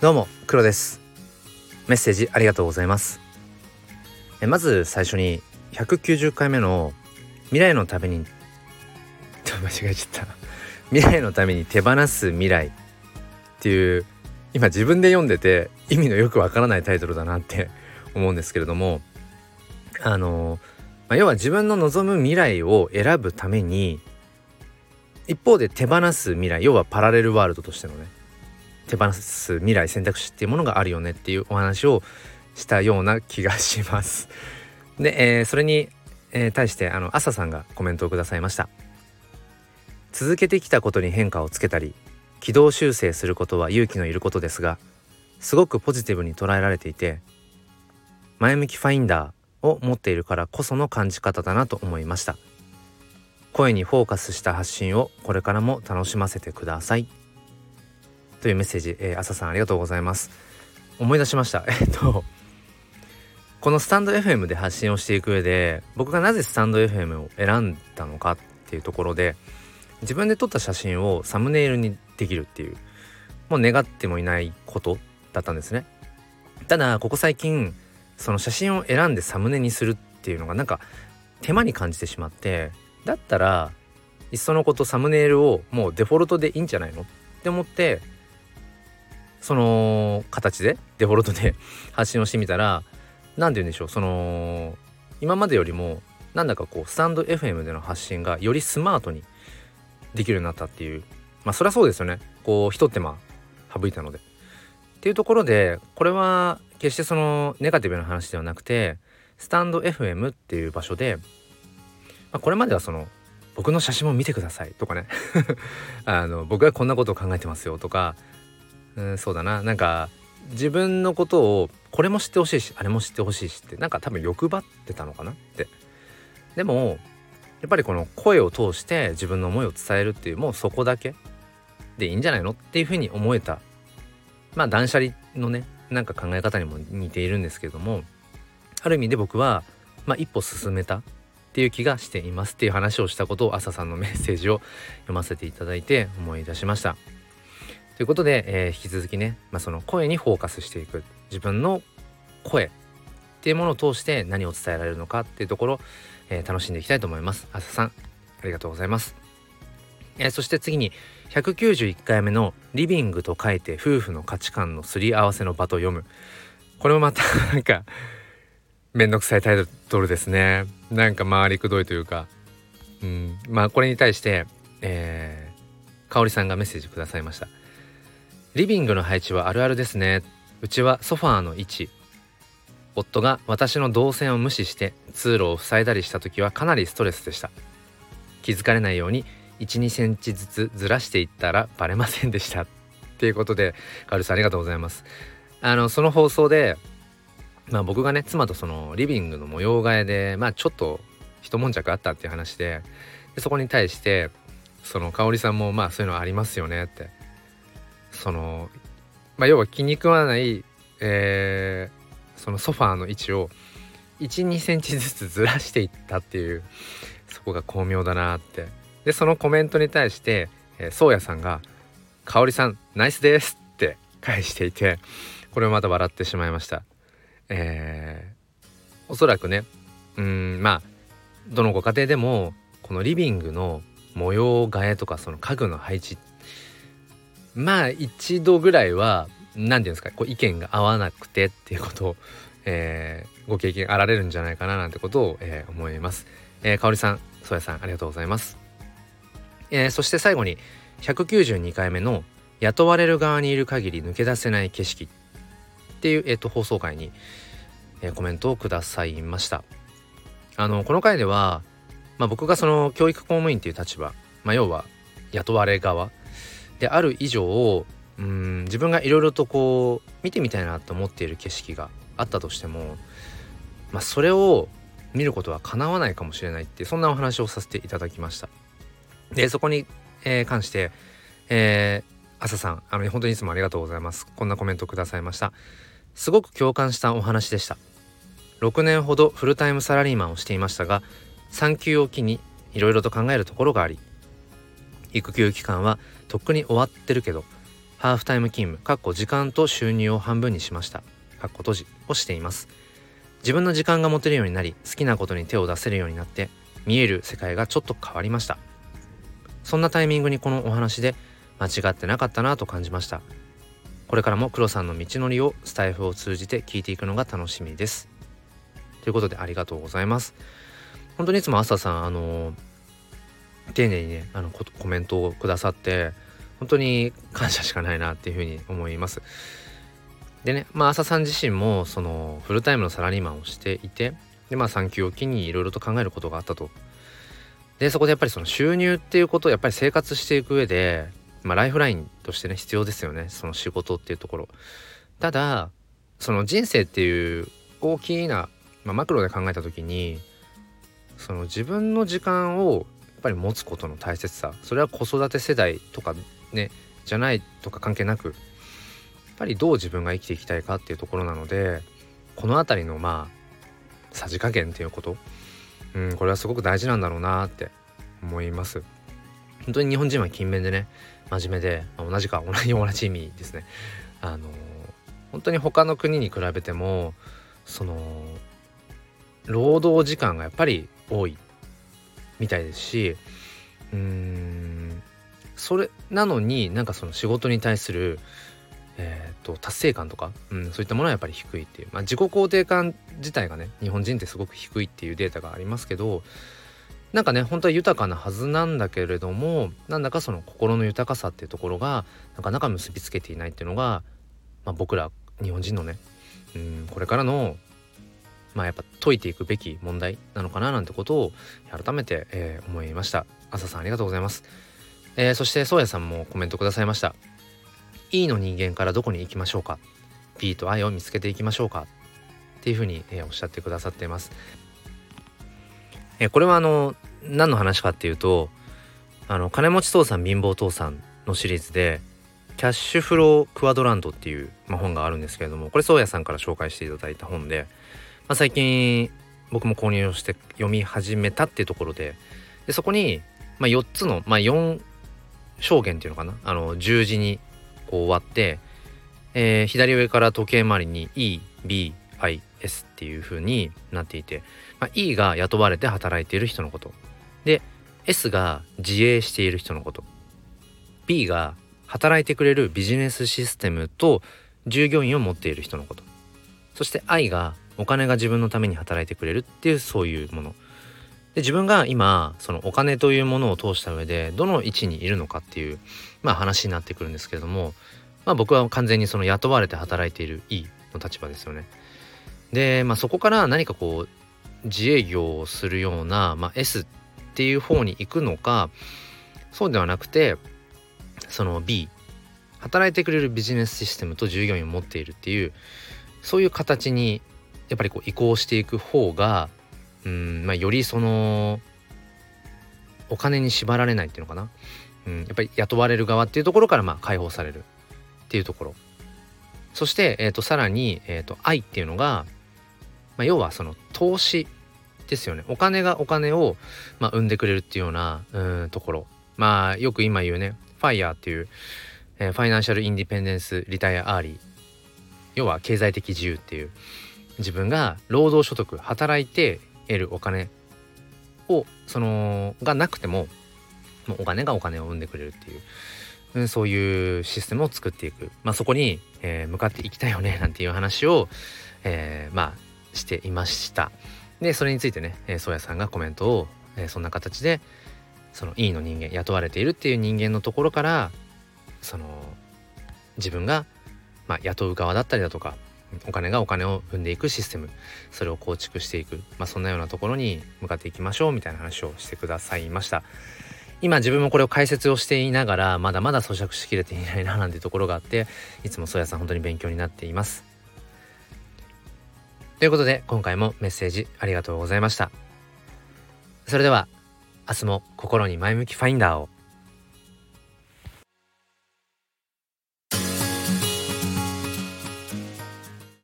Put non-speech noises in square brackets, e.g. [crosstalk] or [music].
どうも黒です。メッセージありがとうございます。えまず最初に190回目の未来のために [laughs] 間違えちゃった。未来のために手放す未来。っていう今自分で読んでて意味のよくわからないタイトルだなって [laughs] 思うんですけれどもあの、まあ、要は自分の望む未来を選ぶために一方で手放す未来要はパラレルワールドとしてのね手放す未来選択肢っていうものがあるよねっていうお話をしたような気がします。[laughs] で、えー、それに、えー、対してあの朝さんがコメントをくださいました。続けてきたことに変化をつけたり軌道修正することは勇気のいることですがすごくポジティブに捉えられていて前向きファインダーを持っているからこその感じ方だなと思いました声にフォーカスした発信をこれからも楽しませてくださいというメッセージ、えー、朝さんありがとうございます。思い出しました。[laughs] えっとこのスタンド FM で発信をしていく上で僕がなぜスタンド FM を選んだのかっていうところで自分で撮った写真をサムネイルにできるっていうもう願ってもいないことだったんですね。ただここ最近その写真を選んでサムネにするっていうのがなんか手間に感じてしまってだったらいっそのことサムネイルをもうデフォルトでいいんじゃないのって思ってその形でデフォルトで [laughs] 発信をしてみたら何て言うんでしょうその今までよりもなんだかこうスタンド FM での発信がよりスマートにできるようになったっていうまあそりゃそうですよねこう一手間省いたので。っていうところでこれは決してそのネガティブな話ではなくてスタンド FM っていう場所で、まあ、これまではその僕の写真も見てくださいとかね [laughs] あの僕はこんなことを考えてますよとかうんそうだな。なんか自分のことをこれも知ってほしいしあれも知ってほしいしってなんか多分欲張ってたのかなって。でもやっぱりこの声を通して自分の思いを伝えるっていうもうそこだけでいいんじゃないのっていうふうに思えた。まあ断捨離のねなんか考え方にも似ているんですけれどもある意味で僕は、まあ、一歩進めたっていう気がしていますっていう話をしたことを朝さんのメッセージを読ませていただいて思い出しました。ということで、えー、引き続きね、まあ、その声にフォーカスしていく。自分の声っていうものを通して何を伝えられるのかっていうところ、えー、楽しんでいきたいと思います。朝さんありがとうございます。えー、そして次に191回目の「リビング」と書いて夫婦の価値観のすり合わせの場と読む。これもまた [laughs] なんかめんどくさいタイトルですね。なんか回りくどいというか。うん。まあこれに対してえー、香織さんがメッセージくださいました。リビングの配置はあるあるですね。うちはソファーの位置。夫が私の動線を無視して通路を塞いだりした時はかなりストレスでした。気づかれないように12センチずつずらしていったらバレませんでした。っていうことでカルさんありがとうございます。あのその放送でまあ僕がね妻とそのリビングの模様替えでまあちょっと一悶着あったっていう話ででそこに対してその香織さんもまあそういうのありますよねってその、まあ、要は気に食わない、えー、そのソファーの位置を12センチずつずらしていったっていうそこが巧妙だなって。でそのコメントに対して、えー、宗谷さんが「香織さんナイスです」って返していてこれをまた笑ってしまいました。えー、おそらくねうんまあどのご家庭でもこのリビングの模様替えとかその家具の配置まあ一度ぐらいは何て言うんですかこう意見が合わなくてっていうことを、えー、ご経験あられるんじゃないかななんてことを、えー、思います。えー、かおりさん、そやさんありがとうございます。えー、そして最後に192回目の雇われる側にいる限り抜け出せない景色っていう、えーと、放送回に、えー、コメントをくださいました。あのこの回では、まあ、僕がその教育公務員っていう立場、まあ、要は雇われ側である以上うん自分がいろいろとこう見てみたいなと思っている景色があったとしても、まあ、それを見ることはかなわないかもしれないってそんなお話をさせていただきました。でそこに、えー、関して、えー、朝さんあの本当にいつもありがとうございます。こんなコメントくださいました。すごく共感したお話でした。6年ほどフルタイムサラリーマンをしていましたが産休を機にいろいろと考えるところがあり育休期間はとっくに終わってるけどハーフタイム勤務かっこ時間と収入を半分にしました。かっこ閉じをしています。自分の時間が持てるようになり好きなことに手を出せるようになって見える世界がちょっと変わりました。そんなタイミングにこのお話で間違ってなかったなと感じました。これからも黒さんの道のりをスタイフを通じて聞いていくのが楽しみです。ということでありがとうございます。本当にいつも朝さんあの丁寧にねあのコメントをくださって本当に感謝しかないなっていうふうに思います。でねまあ朝さん自身もそのフルタイムのサラリーマンをしていてでまあ産休を機にいろいろと考えることがあったと。でそこでやっぱりその収入っていうことをやっぱり生活していく上でまあライフラインとしてね必要ですよね。その仕事っていうところ。ただその人生っていう大きな、まあ、マクロで考えた時にその自分の時間をぱり持つことの大切さそれは子育て世代とかねじゃないとか関係なくやっぱりどう自分が生きていきたいかっていうところなのでこの辺りのまあさじ加減っていうこと、うん、これはすごく大事なんだろうなって思います。本当に日本人は勤勉でね真面目で、ま、同じか同じ同じ意味ですね。あの本当に他の国に比べてもその労働時間がやっぱり多いみたいですしうーんそれなのになんかその仕事に対するえーと、達成感とか、うん、そういったものはやっぱり低いっていう、まあ、自己肯定感自体がね日本人ってすごく低いっていうデータがありますけどなんかね本当は豊かなはずなんだけれどもなんだかその心の豊かさっていうところがなかなか結びつけていないっていうのが、まあ、僕ら日本人のね、うん、これからのまあやっぱ解いていくべき問題なのかななんてことを改めて、えー、思いました。朝さんありがとうございます、えー、そして宗谷さんもコメントくださいました。E の人間からどこに行きましょうか。B と I を見つけていきましょうか。っていうふうに、えー、おっしゃってくださっています。えー、これはあの何の話かっていうとあの金持ち父さん貧乏父さんのシリーズでキャッシュフロークワドランドっていう、まあ、本があるんですけれどもこれ宗谷さんから紹介していただいた本で、まあ、最近僕も購入をして読み始めたっていうところででそこに、まあ、4つの、まあ、4証言っていうのかな？あの十字にこう割って、えー、左上から時計回りに EBIS っていう風になっていて、まあ、E が雇われて働いている人のこと。で S が自営している人のこと。B が働いてくれるビジネスシステムと従業員を持っている人のこと。そして I がお金が自分のために働いてくれるっていうそういうもので自分が今そのお金というものを通した上でどの位置にいるのかっていうまあ話になってくるんですけれどもまあ僕は完全にその雇われて働いている E の立場ですよね。でまあそこから何かこう自営業をするような、まあ、S っていう方に行くのかそうではなくてその B 働いてくれるビジネスシステムと従業員を持っているっていうそういう形にやっぱりこう移行していく方がうんまあ、よりそのお金に縛られないっていうのかな、うん、やっぱり雇われる側っていうところからまあ解放されるっていうところ。そして、えー、とさらに、えー、と愛っていうのが、まあ、要はその投資ですよね。お金がお金を、まあ、生んでくれるっていうようなうんところ。まあよく今言うね FIRE っていう、えー、ファイナンシャルインディペンデンスリタイアアーリー。要は経済的自由っていう。自分が労働所得働いて得るお金をそのがなくてももうお金がお金を生んでくれるっていう、そういうシステムを作っていく、まあ、そこに、えー、向かっていきたいよねなんていう話を、えー、まあしていました。でそれについてね、えー、宗谷さんがコメントを、えー、そんな形でその E の人間雇われているっていう人間のところからその自分が、まあ、雇う側だったりだとかお金がお金を生んでいくシステム。それを構築していく、まあ、そんなようなところに向かっていきましょうみたいな話をしてくださいました。今自分もこれを解説をしていながらまだまだ咀嚼しきれていないななんてところがあっていつもそうやさん本当に勉強になっています。ということで今回もメッセージありがとうございました。それでは明日も心に前向きファインダーを